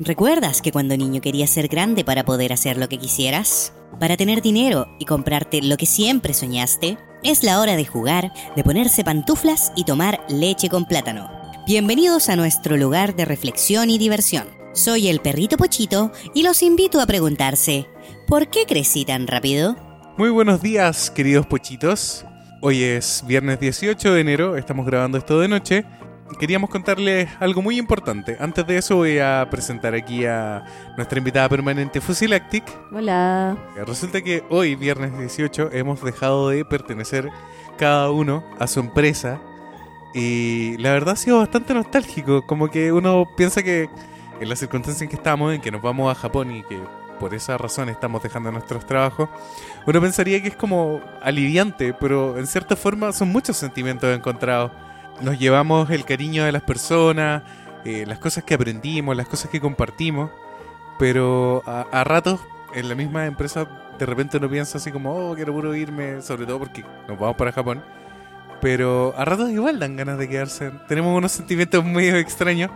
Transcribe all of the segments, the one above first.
¿Recuerdas que cuando niño querías ser grande para poder hacer lo que quisieras? Para tener dinero y comprarte lo que siempre soñaste, es la hora de jugar, de ponerse pantuflas y tomar leche con plátano. Bienvenidos a nuestro lugar de reflexión y diversión. Soy el perrito Pochito y los invito a preguntarse, ¿por qué crecí tan rápido? Muy buenos días, queridos pochitos. Hoy es viernes 18 de enero, estamos grabando esto de noche. Queríamos contarles algo muy importante. Antes de eso voy a presentar aquí a nuestra invitada permanente Fusilactic. Hola. Resulta que hoy, viernes 18, hemos dejado de pertenecer cada uno a su empresa. Y la verdad ha sido bastante nostálgico. Como que uno piensa que en las circunstancias en que estamos, en que nos vamos a Japón y que por esa razón estamos dejando nuestros trabajos, uno pensaría que es como aliviante, pero en cierta forma son muchos sentimientos encontrados. Nos llevamos el cariño de las personas, eh, las cosas que aprendimos, las cosas que compartimos, pero a, a ratos en la misma empresa de repente uno piensa así como, oh, quiero puro irme, sobre todo porque nos vamos para Japón. Pero a ratos igual dan ganas de quedarse. Tenemos unos sentimientos muy extraños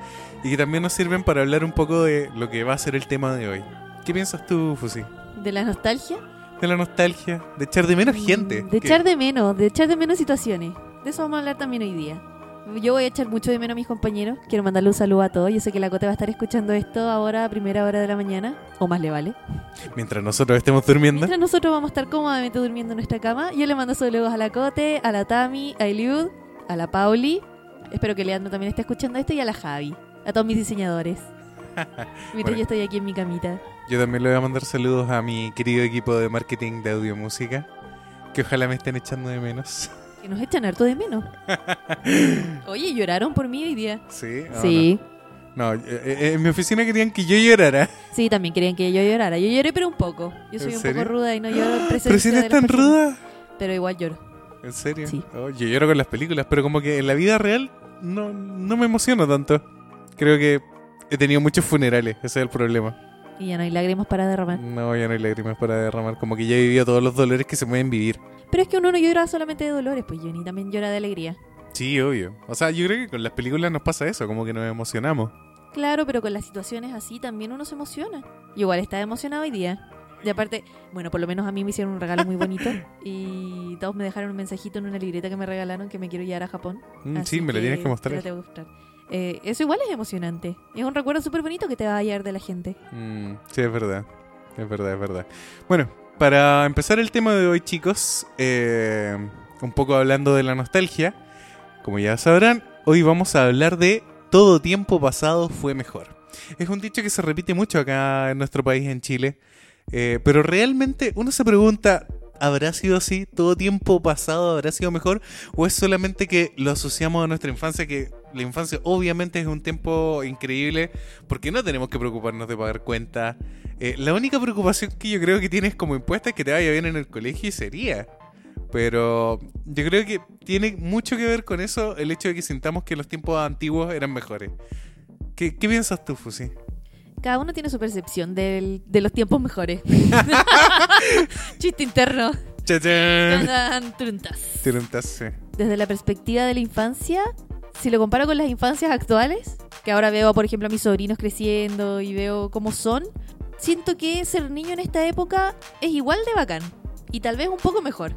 y que también nos sirven para hablar un poco de lo que va a ser el tema de hoy. ¿Qué piensas tú, Fusi? ¿De la nostalgia? De la nostalgia, de echar de menos gente. De que- echar de menos, de echar de menos situaciones. De eso vamos a hablar también hoy día. Yo voy a echar mucho de menos a mis compañeros. Quiero mandarle un saludo a todos. Yo sé que la Cote va a estar escuchando esto ahora a primera hora de la mañana. O más le vale. Mientras nosotros estamos durmiendo. Mientras nosotros vamos a estar cómodamente durmiendo en nuestra cama, yo le mando saludos a la Cote, a la Tami, a Eliud, a la Pauli. Espero que Leandro también esté escuchando esto y a la Javi. A todos mis diseñadores. Mientras Bueno. yo estoy aquí en mi camita. Yo también le voy a mandar saludos a mi querido equipo de marketing de audio música. Que ojalá me estén echando de menos. Que nos echan harto de menos. Oye, lloraron por mí hoy día. ¿Sí? ¿O Sí, No, No, eh, eh, en mi oficina querían que yo llorara. sí, también querían que yo llorara. Yo lloré, pero un poco. Yo soy ¿En un serio? poco ruda y no lloro Pero si eres tan ruda. Pero igual lloro. ¿En serio? Sí. Oh, yo lloro con las películas, pero como que en la vida real no, no me emociono tanto. Creo que he tenido muchos funerales, ese es el problema. Y ya no hay lágrimas para derramar. No, ya no hay lágrimas para derramar. Como que ya he vivido todos los dolores que se pueden vivir. Pero es que uno no llora solamente de dolores, pues Johnny también llora de alegría. Sí, obvio. O sea, yo creo que con las películas nos pasa eso, como que nos emocionamos. Claro, pero con las situaciones así también uno se emociona. Y igual está emocionado hoy día. Y aparte, bueno, por lo menos a mí me hicieron un regalo muy bonito. y todos me dejaron un mensajito en una libreta que me regalaron que me quiero llevar a Japón. Mm, sí, me lo tienes que te mostrar. la tengo que mostrar. Eh, eso igual es emocionante. Es un recuerdo súper bonito que te va a llevar de la gente. Mm, sí, es verdad. Es verdad, es verdad. Bueno, para empezar el tema de hoy, chicos, eh, un poco hablando de la nostalgia, como ya sabrán, hoy vamos a hablar de todo tiempo pasado fue mejor. Es un dicho que se repite mucho acá en nuestro país, en Chile, eh, pero realmente uno se pregunta, ¿habrá sido así? ¿Todo tiempo pasado habrá sido mejor? ¿O es solamente que lo asociamos a nuestra infancia, que la infancia obviamente es un tiempo increíble porque no tenemos que preocuparnos de pagar cuentas? Eh, la única preocupación que yo creo que tienes como impuesta es que te vaya bien en el colegio y sería. Pero yo creo que tiene mucho que ver con eso el hecho de que sintamos que los tiempos antiguos eran mejores. ¿Qué, qué piensas tú, Fusi? Cada uno tiene su percepción del- de los tiempos mejores. Chiste interno. ¡Chachán! Tan, truntas. Tiruntaste. Desde la perspectiva de la infancia, si lo comparo con las infancias actuales, que ahora veo, por ejemplo, a mis sobrinos creciendo y veo cómo son, siento que ser niño en esta época es igual de bacán. Y tal vez un poco mejor.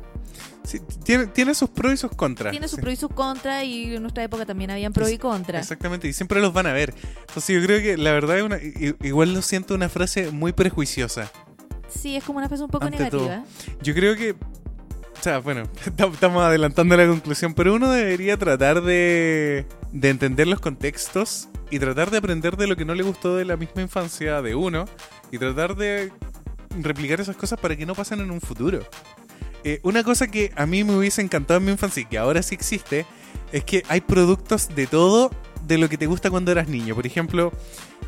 Sí, tiene, tiene sus pros y sus contras. Tiene sus Sí. pros y sus contras, y en nuestra época también habían pros y contras. Exactamente, y siempre los van a ver. Entonces yo creo que la verdad es una, igual lo siento una frase muy prejuiciosa. Sí, es como una frase un poco Ante negativa. Yo creo que, o sea, bueno, estamos adelantando la conclusión, pero uno debería tratar de, de entender los contextos y tratar de aprender de lo que no le gustó de la misma infancia de uno y tratar de replicar esas cosas para que no pasen en un futuro. Eh, una cosa que a mí me hubiese encantado en mi infancia y que ahora sí existe es que hay productos de todo de lo que te gusta cuando eras niño. Por ejemplo,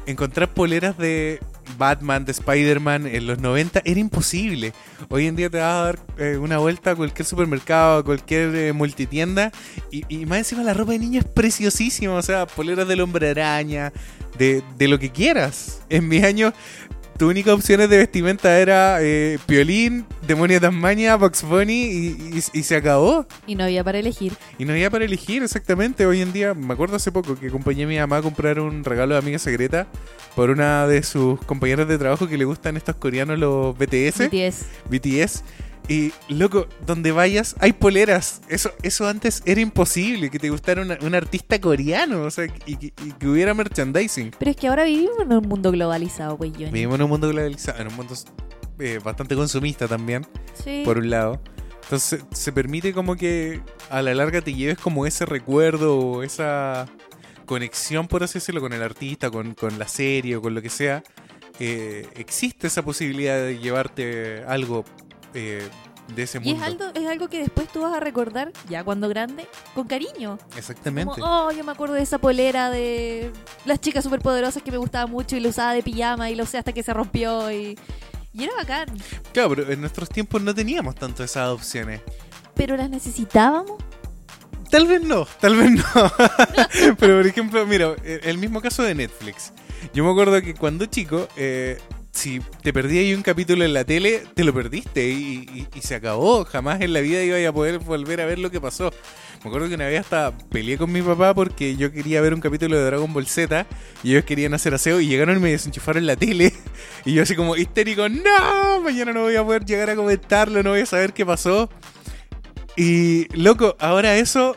encontrar poleras de Batman, de Spider-Man en los 90 era imposible. Hoy en día te vas a dar eh, una vuelta a cualquier supermercado, a cualquier eh, multitienda y, más encima la ropa de niño es preciosísima. O sea, poleras del hombre araña, de, de lo que quieras. En mis años tus únicas opciones de vestimenta era eh, Piolín, Demonio de Tasmania, Box Bunny y, y- y se acabó. Y no había para elegir. Y no había para elegir exactamente. Hoy en día, me acuerdo hace poco que acompañé a mi mamá a comprar un regalo de amiga secreta por una de sus compañeras de trabajo que le gustan estos coreanos, los BTS. BTS. BTS. Y, loco, donde vayas hay poleras. Eso eso antes era imposible, que te gustara una- un artista coreano, o sea, y, que- y que hubiera merchandising. Pero es que ahora vivimos en un mundo globalizado, pues. Vivimos en un mundo globalizado, en un mundo eh, bastante consumista también, Sí. por un lado. Entonces se permite como que a la larga te lleves como ese recuerdo o esa conexión, por así decirlo, con el artista, con, con la serie o con lo que sea. Eh, existe esa posibilidad de llevarte algo eh, de ese Y es mundo. algo, es algo que después tú vas a recordar, ya cuando grande, con cariño. Exactamente. Como, oh, yo me acuerdo de esa polera de las chicas superpoderosas que me gustaba mucho y la usaba de pijama y lo usé hasta que se rompió y, y era bacán. Claro, pero en nuestros tiempos no teníamos tanto esas opciones. Pero las necesitábamos. Tal vez no, tal vez no. Pero por ejemplo, mira, el mismo caso de Netflix. Yo me acuerdo que cuando chico, eh, si te perdías un capítulo en la tele, te lo perdiste y, se acabó. Jamás en la vida iba a poder volver a ver lo que pasó. Me acuerdo que una vez hasta peleé con mi papá porque yo quería ver un capítulo de Dragon Ball Z y ellos querían hacer aseo y llegaron y me desenchufaron la tele. Y yo así como histérico, no, mañana no voy a poder llegar a comentarlo, no voy a saber qué pasó. Y loco, ahora eso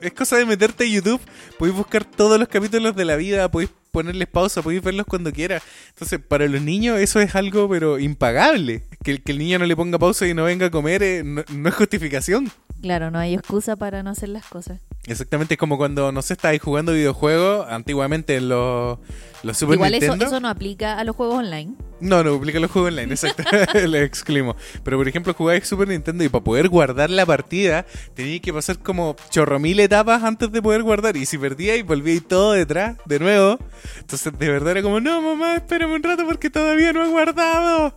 es cosa de meterte a YouTube, podéis buscar todos los capítulos de la vida, podéis ponerles pausa, podéis verlos cuando quieras. Entonces, para los niños eso es algo pero impagable. Que, el- que el niño no le ponga pausa y no venga a comer eh, no, no es justificación. Claro, no hay excusa para no hacer las cosas. Exactamente es como cuando, no sé, estáis jugando videojuegos antiguamente en los, los Super Igual eso, Nintendo. eso no aplica a los juegos online. No, no, publica los juegos online, exacto. Lo excluimos. Pero por ejemplo, jugáis Super Nintendo y para poder guardar la partida, teníais que pasar como chorro mil etapas antes de poder guardar. Y si perdíais, volvíais todo detrás, de nuevo. Entonces, de verdad era como, no, mamá, espérame un rato porque todavía no he guardado.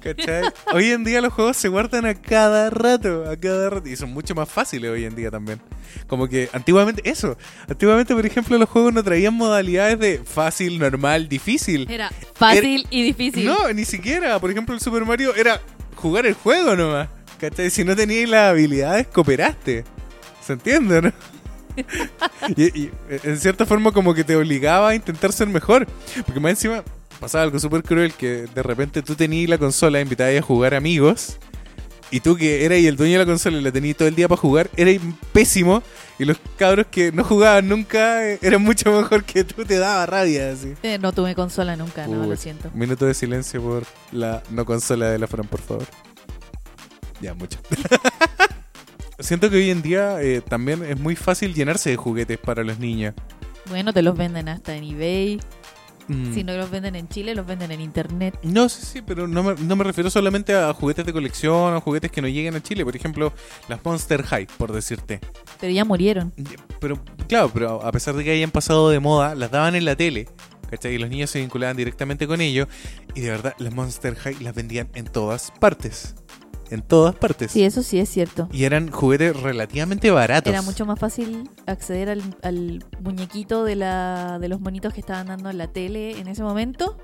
¿Cachai? hoy en día los juegos se guardan a cada rato, a cada rato. Y son mucho más fáciles hoy en día también. Como que antiguamente, eso. Antiguamente, por ejemplo, los juegos no traían modalidades de fácil, normal, difícil. Era fácil y difícil. No, ni siquiera. Por ejemplo, el Super Mario era jugar el juego nomás. ¿Cachai? Si no tenías las habilidades, cooperaste. ¿Se entiende, no? y, y, en cierta forma como que te obligaba a intentar ser mejor. Porque más encima pasaba algo súper cruel que de repente tú tenías la consola, invitabas a jugar amigos. Y tú que eras el dueño de la consola y la tenías todo el día para jugar, eras pésimo. Y los cabros que no jugaban nunca eh, eran mucho mejor que tú, te daba rabia así. Eh, no tuve consola nunca, no, lo siento. Minuto de silencio por la no consola de la Fran, por favor. Ya, mucho. Siento que hoy en día eh, también es muy fácil llenarse de juguetes para los niños. Bueno, te los venden hasta en eBay. Mm. Si no los venden en Chile, los venden en internet. No, sí, sí, pero no me, no me refiero solamente a juguetes de colección o juguetes que no lleguen a Chile. Por ejemplo, las Monster High, por decirte. Pero ya murieron. Pero, claro, pero a pesar de que hayan pasado de moda, las daban en la tele. ¿Cachai? Y los niños se vinculaban directamente con ello. Y de verdad, las Monster High las vendían en todas partes. En todas partes. Sí, eso sí es cierto. Y eran juguetes relativamente baratos. Era mucho más fácil acceder al, al muñequito de, la, de los monitos que estaban dando en la tele en ese momento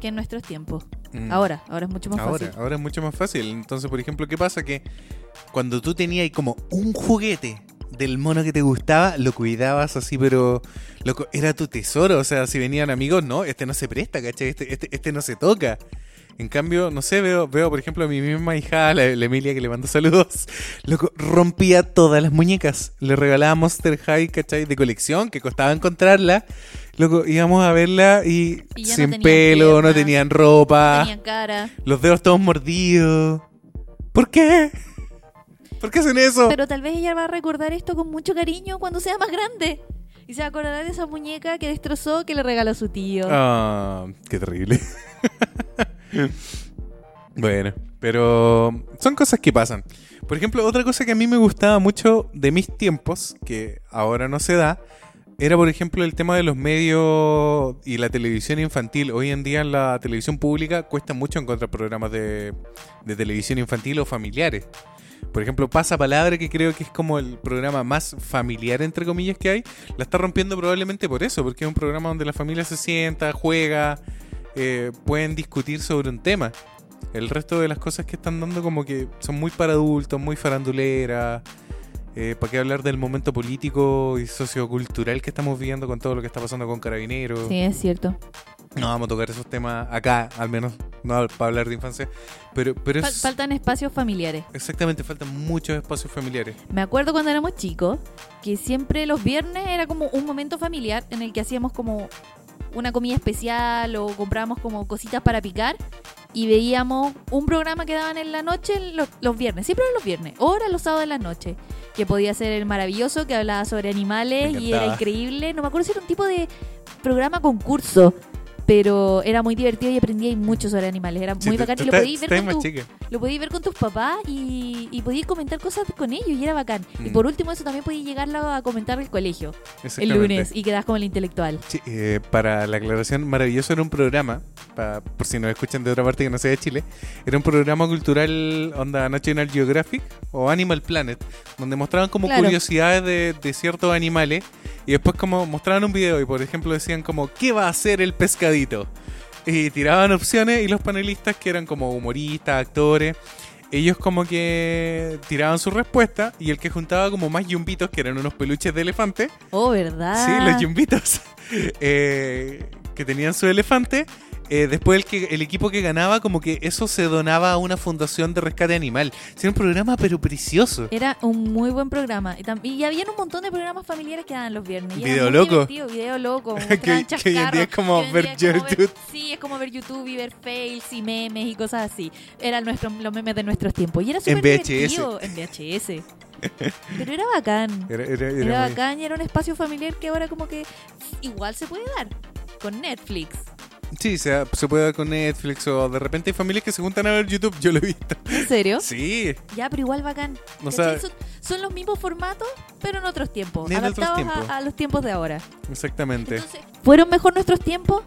que en nuestros tiempos. Mm. Ahora, ahora es mucho más ahora, fácil. ahora es mucho más fácil. Entonces, por ejemplo, ¿qué pasa? Que cuando tú tenías como un juguete del mono que te gustaba, lo cuidabas así, pero loco, era tu tesoro. O sea, si venían amigos, no, este no se presta, ¿cachai? Este, este, este no se toca. En cambio, no sé, veo, veo por ejemplo a mi misma hija, la, la Emilia, que le mando saludos. Loco, rompía todas las muñecas. Le regalaba Monster High, ¿cachai? De colección, que costaba encontrarla. Loco, íbamos a verla y, no sin pelo, no tenían ropa. Tenían cara. Los dedos todos mordidos. ¿Por qué? ¿Por qué hacen eso? Pero tal vez ella va a recordar esto con mucho cariño cuando sea más grande. Y se va a acordar de esa muñeca que destrozó que le regaló su tío. Ah, qué terrible. bueno, pero son cosas que pasan. Por ejemplo, otra cosa que a mí me gustaba mucho de mis tiempos, que ahora no se da, era por ejemplo el tema de los medios y la televisión infantil. Hoy en día en la televisión pública cuesta mucho encontrar programas de, televisión infantil o familiares. Por ejemplo, Pasa Palabra, que creo que es como el programa más familiar, entre comillas, que hay, la está rompiendo probablemente por eso, porque es un programa donde la familia se sienta, juega, eh, pueden discutir sobre un tema. El resto de las cosas que están dando como que son muy para adultos, muy faranduleras. Eh, ¿Para qué hablar del momento político y sociocultural que estamos viviendo con todo lo que está pasando con Carabineros? Sí, es cierto. No vamos a tocar esos temas acá, al menos, no para hablar de infancia. Pero, pero es... faltan espacios familiares. Exactamente, faltan muchos espacios familiares. Me acuerdo cuando éramos chicos que siempre los viernes era como un momento familiar en el que hacíamos como una comida especial o comprábamos como cositas para picar y veíamos un programa que daban en la noche los, los viernes, siempre eran los viernes, eran los sábados de la noche, que podía ser el maravilloso que hablaba sobre animales y era increíble, no me acuerdo si era un tipo de programa concurso. Pero era muy divertido y aprendí mucho sobre animales. Era Sí, muy tú- bacán tú y lo podías ver con tu, lo podías ver con tus papás y, y podías comentar cosas con ellos y era bacán. Y Mm. por último, eso también podías llegarlo a comentar del colegio el lunes y quedas como el intelectual. Sí, eh, para la aclaración, maravilloso era un programa, por si nos escuchan de otra parte que no sea de Chile, era un programa cultural onda National Geographic o Animal Planet, donde mostraban como Claro. curiosidades de, de ciertos animales y después como mostraban un video y por ejemplo decían como, ¿qué va a hacer el Y tiraban opciones y los panelistas que eran como humoristas, actores, ellos como que tiraban su respuesta y el que juntaba como más yumbitos, que eran unos peluches de elefante, Oh, ¿verdad? Sí, los yumbitos. eh, que tenían su elefante. Eh, después el, que, el equipo que ganaba, como que eso se donaba a una fundación de rescate animal. Era un programa, pero precioso. Era un muy buen programa. Y, y había un montón de programas familiares que daban los viernes. Y Video loco. Video loco. Que- hoy en día es como ver YouTube. sí, es como ver YouTube y ver fails y memes y cosas así. Eran nuestros, los memes de nuestros tiempos. Y era súper divertido. En VHS. Pero era bacán. Era, era- era Era muy- bacán y era un espacio familiar que ahora como que igual se puede dar con Netflix. Sí, se, se puede dar con Netflix o de repente hay familias que se juntan a ver YouTube. Yo lo he visto. ¿En serio? Sí, Ya, pero igual bacán. O sea- son, son los mismos formatos, pero en otros tiempos. En otros adaptados a- tiempos. A, los tiempos de ahora. exactamente. Entonces, ¿fueron mejor nuestros tiempos?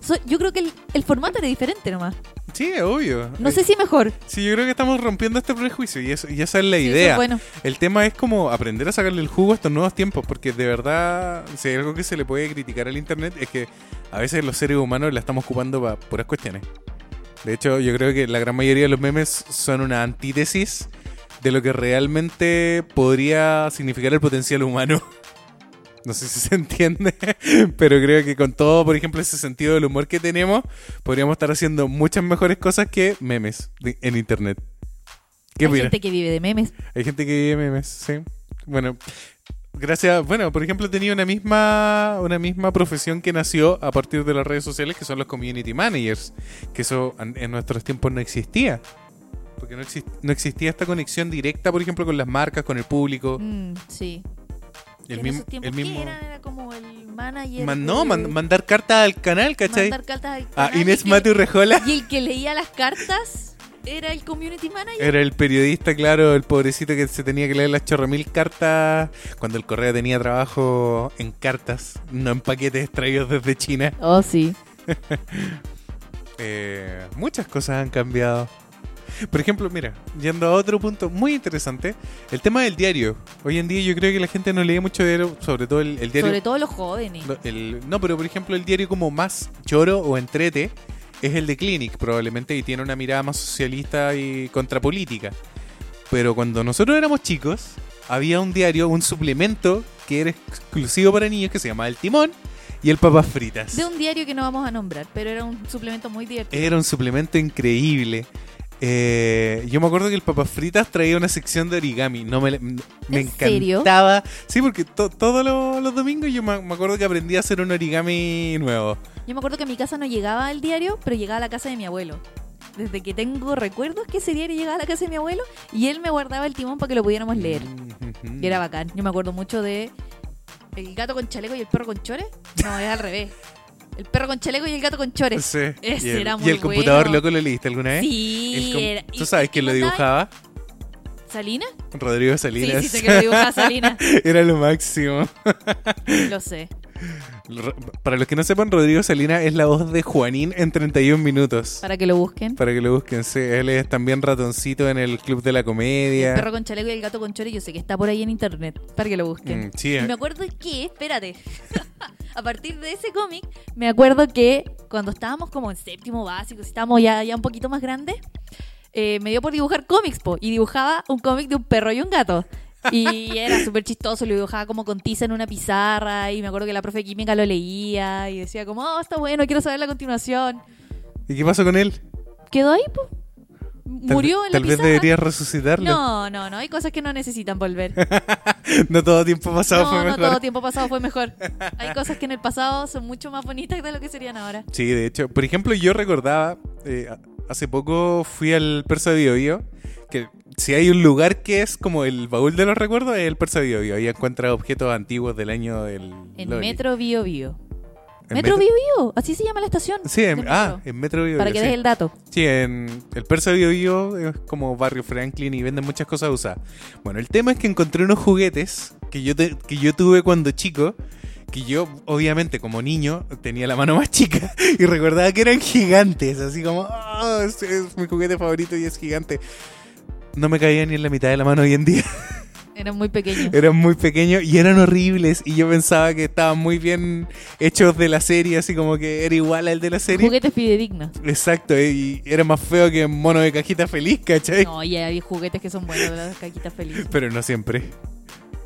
So- yo creo que el, el formato era diferente nomás. Sí, obvio. No sé si mejor. Sí, yo creo que estamos rompiendo este prejuicio y, eso, y esa es la Sí, idea. es bueno. El tema es como aprender a sacarle el jugo a estos nuevos tiempos, porque de verdad, si hay algo que se le puede criticar al Internet es que a veces los seres humanos la estamos ocupando para puras cuestiones. De hecho, yo creo que la gran mayoría de los memes son una antítesis de lo que realmente podría significar el potencial humano. No sé si se entiende, pero creo que con todo, por ejemplo, ese sentido del humor que tenemos, podríamos estar haciendo muchas mejores cosas que memes de- en Internet. ¿Qué Hay gente que vive de memes. Hay gente que vive memes, sí. Bueno, gracias. Bueno, por ejemplo, tenía una misma, una misma profesión que nació a partir de las redes sociales, que son los community managers. Que eso en, nuestros tiempos no existía. Porque no, exis- no existía esta conexión directa, por ejemplo, con las marcas, con el público. Mm, sí. El en mismo, esos tiempos, el mismo ¿qué era? Era como el manager. Man- no, de- man- mandar cartas al canal, ¿cachai? mandar cartas al A canal, Inés y que- Matu Rejola. Y el que leía las cartas era el community manager. Era el periodista, claro, el pobrecito que se tenía que leer las chorromil cartas cuando el correo tenía trabajo en cartas, no en paquetes extraídos desde China. Oh, sí. Eh, muchas cosas han cambiado. Por ejemplo, mira, yendo a otro punto muy interesante, el tema del diario. Hoy en día yo creo que la gente no lee mucho diario, sobre todo el, el diario. Sobre todo los jóvenes. El- no, pero por ejemplo el diario como más choro o entrete es el de Clinic probablemente y tiene una mirada más socialista y contrapolítica. Pero cuando nosotros éramos chicos, había un diario, un suplemento que era exclusivo para niños que se llamaba El Timón y el Papas Fritas. De un diario que no vamos a nombrar, pero era un suplemento muy divertido. Era un suplemento increíble. Eh, yo me acuerdo que el Papas Fritas traía una sección de origami. No me, me ¿En serio? encantaba. Sí, porque to- todos los, los domingos yo me, me acuerdo que aprendí a hacer un origami nuevo. Yo me acuerdo que a mi casa no llegaba el diario, pero llegaba a la casa de mi abuelo. Desde que tengo recuerdos que ese diario llegaba a la casa de mi abuelo y él me guardaba el timón para que lo pudiéramos leer. Ujú. Y era bacán. Yo me acuerdo mucho de el gato con chaleco y el perro con chores. No, es al revés. El perro con chaleco y el gato con chores. Sí. Ese y el, era y muy el computador loco lo leíste alguna vez? Sí, era- ¿Tú y- sabes y quién lo dibujaba? ¿Salina? Rodrigo Sí, Salinas. sí, sé que lo dibujaba Salina. Era lo máximo. Lo sé. Para los que no sepan, Rodrigo Salina es la voz de Juanín en 31 minutos. Para que lo busquen. Para que lo busquen, sí. Él es también ratoncito en el Club de la Comedia. El perro con chaleco y el gato con chore, yo sé que está por ahí en internet. Para que lo busquen. Mm, sí, Y eh. me acuerdo que, espérate, a partir de ese cómic, me acuerdo que cuando estábamos como en séptimo básico, si estábamos ya, ya un poquito más grandes, eh, me dio por dibujar cómics, po, y dibujaba un cómic de un perro y un gato. Y era súper chistoso, lo dibujaba como con tiza en una pizarra, y me acuerdo que la profe de química lo leía, y decía como, oh, está bueno, quiero saber la continuación. ¿Y qué pasó con él? ¿Quedó ahí? Tal Murió ve- en la Tal vez deberías resucitarlo. No, no, no, hay cosas que no necesitan volver. No todo tiempo pasado no, fue no mejor. todo tiempo pasado fue mejor. Hay cosas que en el pasado son mucho más bonitas de lo que serían ahora. Sí, de hecho. Por ejemplo, yo recordaba, eh, hace poco fui al Persa de Bio, Bio, que si hay un lugar que es como el baúl de los recuerdos, es el Persa Bio, Bio. Ahí encuentras objetos antiguos del año del... En Loli. Metro Bio Bio. ¿En Metro Bio Bio, así se llama la estación. Sí, en, ah, metro. en Metro Bio, Para Bio, que sí. des el dato. Sí, en el Persa Bio Bio es como barrio Franklin y venden muchas cosas usadas. Bueno, el tema es que encontré unos juguetes que yo, te- que yo tuve cuando chico, que yo obviamente como niño tenía la mano más chica y recordaba que eran gigantes, así como, "Ah, este es mi juguete favorito y es gigante. No me caía ni en la mitad de la mano hoy en día. Eran muy pequeños. Eran muy pequeños y eran horribles y yo pensaba que estaban muy bien hechos de la serie, así como que era igual al de la serie. Juguetes fidedignos. Exacto, y era más feo que mono de cajita feliz, ¿cachai? No, y hay juguetes que son buenos de las caquitas felices. Pero no siempre.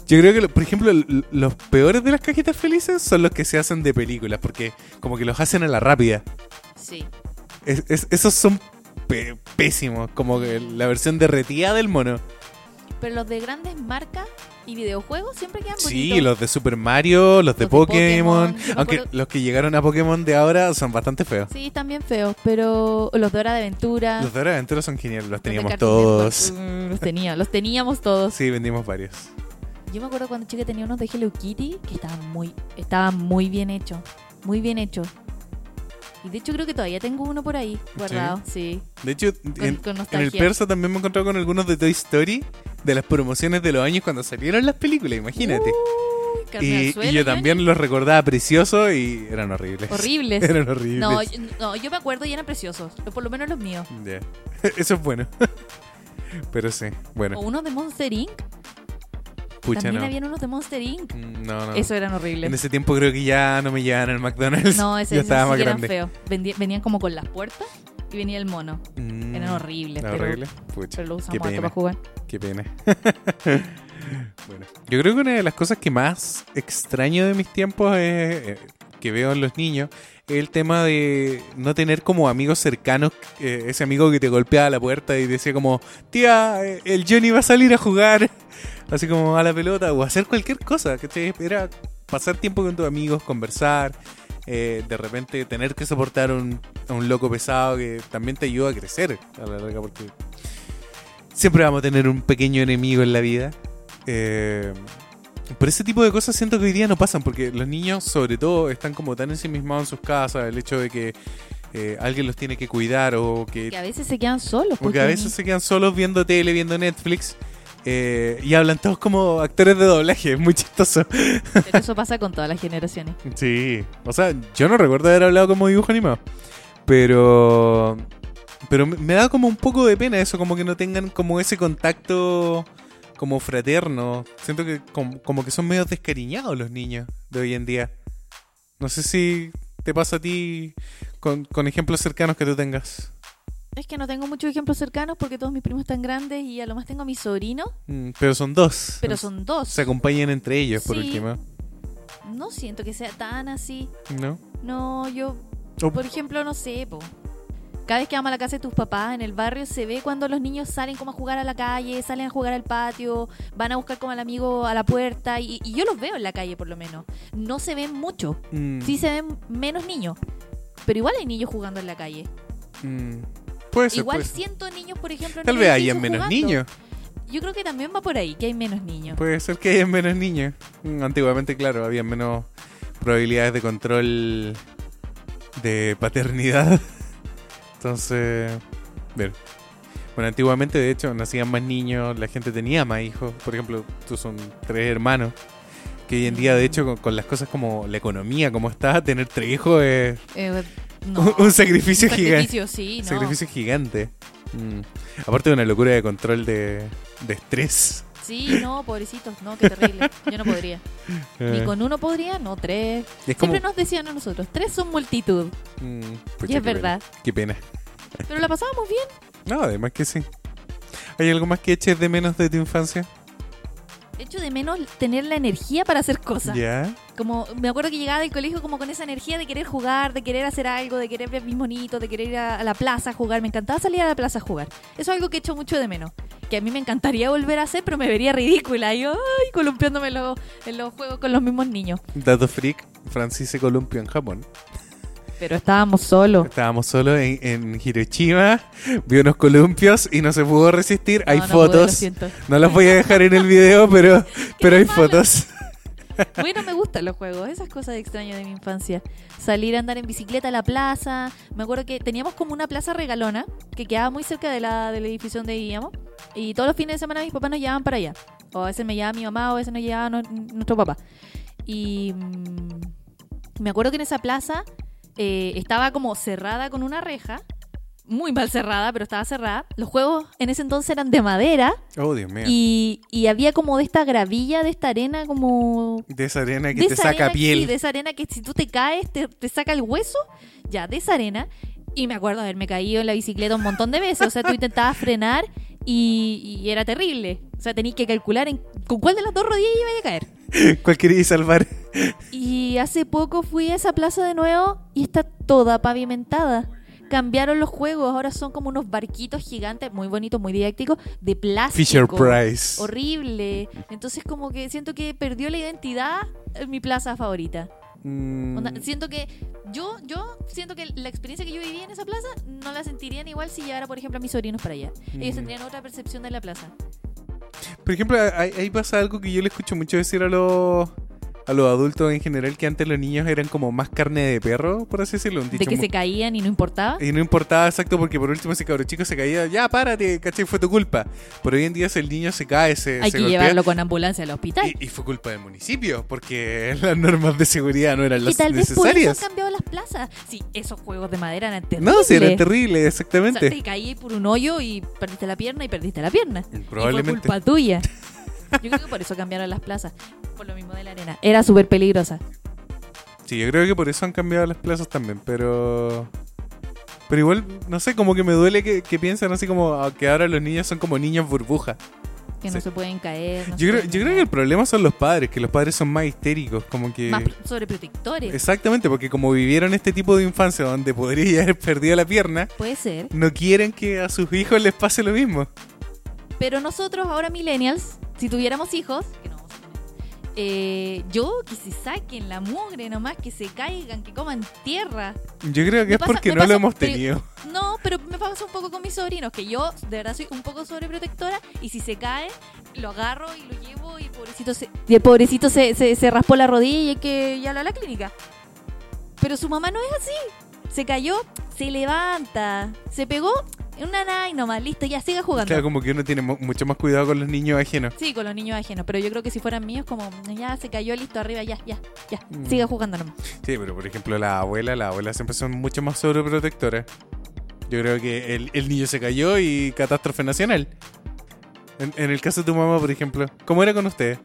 Yo creo que, por ejemplo, los peores de las cajitas felices son los que se hacen de películas, porque como que los hacen a la rápida. Sí. Es- es- esos son pésimos, como que la versión derretida del mono. Pero los de grandes marcas y videojuegos siempre quedan bonitos. Sí, los de Super Mario, los de Los de Pokémon, aunque los que llegaron a Pokémon de ahora son bastante feos. Sí, están bien feos, pero los de Hora de Aventura. Los de Hora de Aventura son geniales, los teníamos todos. Network, mm, Los tenía, los teníamos todos. Sí, vendimos varios. Yo me acuerdo cuando chica tenía unos de Hello Kitty que estaban muy, estaban muy bien hechos. Muy bien hechos. Y de hecho creo que todavía tengo uno por ahí guardado, sí. De hecho, en, con en el persa también me he encontrado con algunos de Toy Story, de las promociones de los años cuando salieron las películas, imagínate. Carne y, y yo también los recordaba preciosos y eran horribles. Horribles. eran horribles. No, yo, no, yo me acuerdo y eran preciosos. Por lo menos los míos. Ya. Eso es bueno. Pero sí, bueno, O unos de Monster Inc. pucha, También no. habían unos de Monster Inc. Mm, No, no. Eso eran En horribles. ese tiempo creo que ya no me llevaban al McDonald's. No, ese, estaba sí eran feos. Venían como con las puertas y venía el mono. Mm, Eran horribles, pero- horrible. Pucha, Pero lo usamos harto pena. para jugar. Qué pena. bueno, yo creo que una de las cosas que más extraño de mis tiempos es, eh, que veo en los niños el tema de no tener como amigos cercanos, eh, ese amigo que te golpeaba la puerta y decía como, tía, eh, el Johnny va a salir a jugar, así como a la pelota o hacer cualquier cosa, que era pasar tiempo con tus amigos, conversar. eh, de repente tener que soportar un, un loco pesado que también te ayuda a crecer a la larga porque siempre vamos a tener un pequeño enemigo en la vida. Pero ese tipo de cosas siento que hoy día no pasan porque los niños sobre todo están como tan ensimismados en sus casas, el hecho de que eh, alguien los tiene que cuidar o que, Que a veces se quedan solos. porque a pues, veces se quedan solos viendo tele, viendo Netflix eh, y hablan todos como actores de doblaje, es muy chistoso. Pero eso pasa con todas las generaciones. Sí, o sea, yo no recuerdo haber hablado como dibujo animado, pero pero me da como un poco de pena eso, como que no tengan como ese contacto como fraterno. Siento que como, como que son medio descariñados los niños de hoy en día. No sé si te pasa a ti con, con ejemplos cercanos que tú tengas. Es que no tengo muchos ejemplos cercanos porque todos mis primos están grandes y a lo más tengo a mi sobrino, Mm, pero son dos. pero son dos. Se acompañan entre ellos, por último. No siento que sea tan así. ¿No? No, yo, O- por ejemplo, no sé, po. Cada vez que vamos a la casa de tus papás en el barrio se ve cuando los niños salen como a jugar a la calle, salen a jugar al patio, van a buscar como al amigo a la puerta y, y yo los veo en la calle por lo menos. No se ven mucho, Mm, sí se ven menos niños, pero igual hay niños jugando en la calle. mm, puede ser. igual puede ser. siento niños, por ejemplo, en Tal el vez hayan menos jugando. niños. Yo creo que también va por ahí, que hay menos niños. Puede ser que haya menos niños. Mm, Antiguamente, claro, había menos probabilidades de control de paternidad. Entonces, ver. Bueno, antiguamente, de hecho, nacían más niños, la gente tenía más hijos. Por ejemplo, tú son tres hermanos. Que hoy en día, de hecho, con, con las cosas como la economía, como está, tener tres hijos es Eh, no. un, un sacrificio Un gigante. sacrificio, sí, no. Sacrificio gigante. Mm. Aparte de una locura de control de, de estrés. Sí, no, pobrecitos, no, qué terrible. Yo no podría. Ni con uno podría, no, tres. es como... Siempre nos decían a nosotros, tres son multitud. Mm, Y es qué verdad. Qué pena. Pero la pasábamos bien. No, además que sí. ¿Hay algo más que eches de menos de tu infancia? Echo de menos tener la energía para hacer cosas. ¿Ya? Como me acuerdo que llegaba del colegio como con esa energía de querer jugar, de querer hacer algo, de querer ver mis monitos, de querer ir a, a la plaza a jugar. Me encantaba salir a la plaza a jugar. Eso es algo que echo mucho de menos. Que a mí me encantaría volver a hacer, pero me vería ridícula. Y yo, ay, columpiándome los, en los juegos con los mismos niños. Dato freak, Francis se columpió en Japón. Pero estábamos solos. Estábamos solos en, en Hiroshima, vio unos columpios y no se pudo resistir. hay No, no pude, lo fotos. No las voy a dejar en el video, pero, pero hay malo. fotos. Bueno, me gustan los juegos, esas cosas extrañas de mi infancia. Salir a andar en bicicleta a la plaza. Me acuerdo que teníamos como una plaza regalona que quedaba muy cerca de la, del edificio donde vivíamos. Y todos los fines de semana mis papás nos llevaban para allá. O a veces me llevaba mi mamá, o a veces nos llevaba nuestro papá. Y mm, me acuerdo que en esa plaza eh, estaba como cerrada con una reja. Muy mal cerrada, pero estaba cerrada. Los juegos en ese entonces eran de madera. Oh, Dios mío. Y, y había como de esta gravilla, de esta arena como De esa arena que te saca piel. Sí, de esa arena que si tú te caes te, te saca el hueso. Ya, de esa arena. Y me acuerdo haberme caído en la bicicleta un montón de veces. O sea, tú intentabas frenar y, y era terrible. O sea, tenías que calcular en, con cuál de las dos rodillas iba a caer. ¿Cuál querías salvar? Y hace poco fui a esa plaza de nuevo y está toda pavimentada. Cambiaron los juegos, ahora son como unos barquitos gigantes, muy bonitos, muy didácticos, de plástico. Fisher Price. Horrible. Entonces como que siento que perdió la identidad en mi plaza favorita. Mm, Onda, siento que yo, yo siento que la experiencia que yo viví en esa plaza no la sentirían igual si llevara, por ejemplo, a mis sobrinos para allá. Ellos Mm. tendrían otra percepción de la plaza. Por ejemplo, ahí, ahí pasa algo que yo le escucho mucho decir a los a los adultos en general que antes los niños eran como más carne de perro, por así decirlo. Un De dicho que mu- se caían y no importaba. Y no importaba exacto porque por último ese cabrón chico se caía, ya párate, ¿cachai? Fue tu culpa. Pero hoy en día si el niño se cae, se, Hay se que golpea, llevarlo con ambulancia al hospital. y, y fue culpa del municipio porque las normas de seguridad no eran Y las tal vez por eso necesarias. han cambiado las plazas. Sí, esos juegos de madera eran terribles. No, si era terrible, O sea, exactamente. te caí por un hoyo y perdiste la pierna y perdiste la pierna. Y Probablemente. fue culpa tuya. Yo creo que por eso cambiaron las plazas. Por lo mismo de la arena. Era súper peligrosa. Sí, yo creo que por eso han cambiado las plazas también, pero... Pero igual, no sé, como que me duele que, que piensan así como ah, que ahora los niños son como niños burbuja. Que no se pueden caer. no Yo creo, yo creo que el problema son los padres, que los padres son más histéricos, como que... Más pro- sobreprotectores. Exactamente, porque como vivieron este tipo de infancia donde podría haber perdido la pierna, Puede ser. no quieren que a sus hijos les pase lo mismo. Pero nosotros, ahora millennials, si tuviéramos hijos, que no eh, yo que se saquen la mugre nomás, que se caigan, que coman tierra. Yo creo que Me es pasa- porque no lo pasa- hemos pero- tenido. No, pero me pasa un poco con mis sobrinos, que yo de verdad soy un poco sobreprotectora y si se cae, lo agarro y lo llevo y el pobrecito se, y el pobrecito se, se, se raspó la rodilla y hay que llevarlo a la clínica. Pero su mamá no es así. Se cayó, se levanta, se pegó, una nai nomás, listo, ya siga jugando. Claro, como que uno tiene mu- mucho más cuidado con los niños ajenos. Sí, con los niños ajenos, pero yo creo que si fueran míos, como ya se cayó, listo, arriba, ya, ya, ya, Mm. siga jugando nomás. Sí, pero por ejemplo la abuela, la abuela siempre son mucho más sobreprotectoras. Yo creo que el, el niño se cayó y catástrofe nacional. En, en el caso de tu mamá, por ejemplo, ¿cómo era con usted?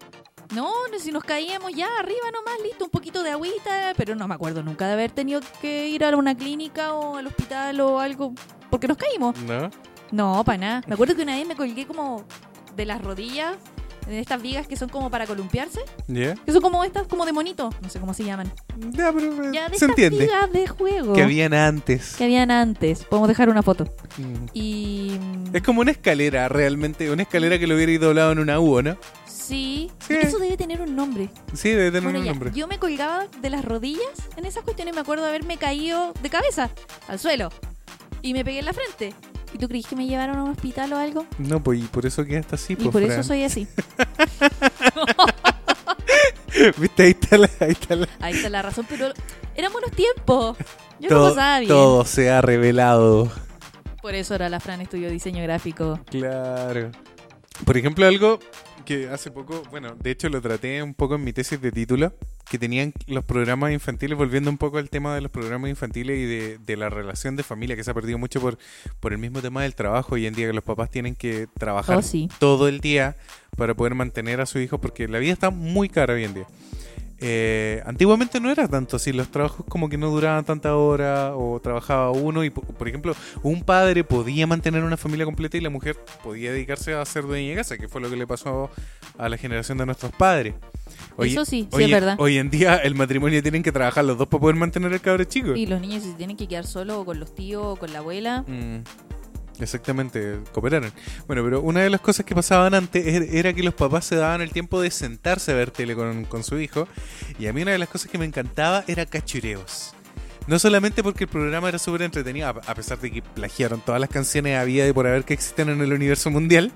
No, no, si nos caíamos ya arriba nomás, listo, un poquito de agüita, pero no me acuerdo nunca de haber tenido que ir a una clínica o al hospital o algo, porque nos caímos. ¿No? No, para nada. Me acuerdo que una vez me colgué como de las rodillas, de estas vigas que son como para columpiarse, ¿Ya? que son como estas, como de monito, no sé cómo se llaman. Ya, pero eh, Ya, de se estas entiende. vigas de juego Que habían antes. que habían antes. Podemos dejar una foto. Mm. Y... Es como una escalera, realmente. Una escalera que lo hubiera ido doblado en una U, ¿o ¿no? Sí, Sí. eso debe tener un nombre. Sí, debe tener Bueno, un ya, nombre. yo me colgaba de las rodillas en esas cuestiones. Me acuerdo de haberme caído de cabeza al suelo y me pegué en la frente. ¿Y tú crees que me llevaron a un hospital o algo? No, pues y por eso quedaste así, y pues, por Fran. eso soy así. Viste, ahí está la... Ahí está la- Ahí está la razón, pero eran buenos tiempos. Yo todo, no pasaba bien. todo se ha revelado. Por eso ahora la Fran estudió diseño gráfico. Claro. Por ejemplo, algo que hace poco, bueno, de hecho lo traté un poco en mi tesis de título, que tenían los programas infantiles, volviendo un poco al tema de los programas infantiles y de, de la relación de familia, que se ha perdido mucho por, por el mismo tema del trabajo hoy en día, que los papás tienen que trabajar Oh, sí. todo el día para poder mantener a su hijo, porque la vida está muy cara hoy en día. Eh, antiguamente no era tanto así, los trabajos como que no duraban tanta hora o trabajaba uno y po- por ejemplo un padre podía mantener una familia completa y la mujer podía dedicarse a ser dueña de casa, que fue lo que le pasó a la generación de nuestros padres. Eso sí, sí hoy es verdad. Hoy en día el matrimonio tienen que trabajar los dos para poder mantener el cabro chico. Y los niños si se tienen que quedar solos o con los tíos o con la abuela. Mm, exactamente, cooperaron. Bueno, pero una de las cosas que pasaban antes er- era que los papás se daban el tiempo de sentarse a ver tele con, con su hijo. Y a mí una de las cosas que me encantaba era cachureos. No solamente porque el programa era súper entretenido, a pesar de que plagiaron todas las canciones había de por haber que existen en el universo mundial.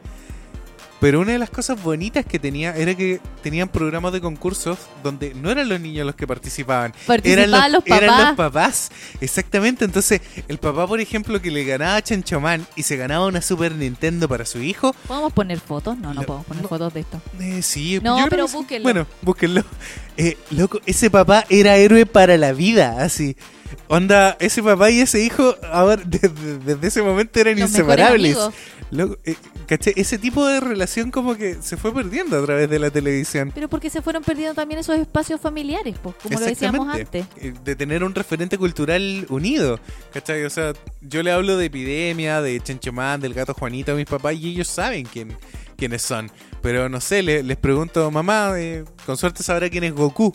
Pero una de las cosas bonitas que tenía era que tenían programas de concursos donde no eran los niños los que participaban, eran los, papás. eran los papás. Exactamente. Entonces, el papá, por ejemplo, que le ganaba a Chanchomán y se ganaba una Super Nintendo para su hijo. ¿Podemos poner fotos? No, no podemos poner no. fotos de esto. eh, sí, No, yo pero búsquenlo. Bueno, búsquenlo. Eh, loco, ese papá era héroe para la vida, así. Onda, ese papá y ese hijo, ahora, desde, desde ese momento eran Los inseparables. Loco, eh. Ese tipo de relación como que se fue perdiendo a través de la televisión. Pero porque se fueron perdiendo también esos espacios familiares, pues, como lo decíamos antes. Eh, De tener un referente cultural unido. ¿Cachai? O sea, yo le hablo de epidemia, de Chenchomán, del gato Juanito a mis papás y ellos saben quién, quiénes son. Pero no sé, le- les pregunto, mamá, eh, con suerte sabrá quién es Goku.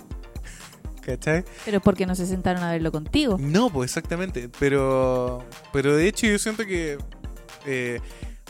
¿Cachai? Pero porque no se sentaron a verlo contigo. No, pues exactamente. Pero, pero de hecho yo siento que eh,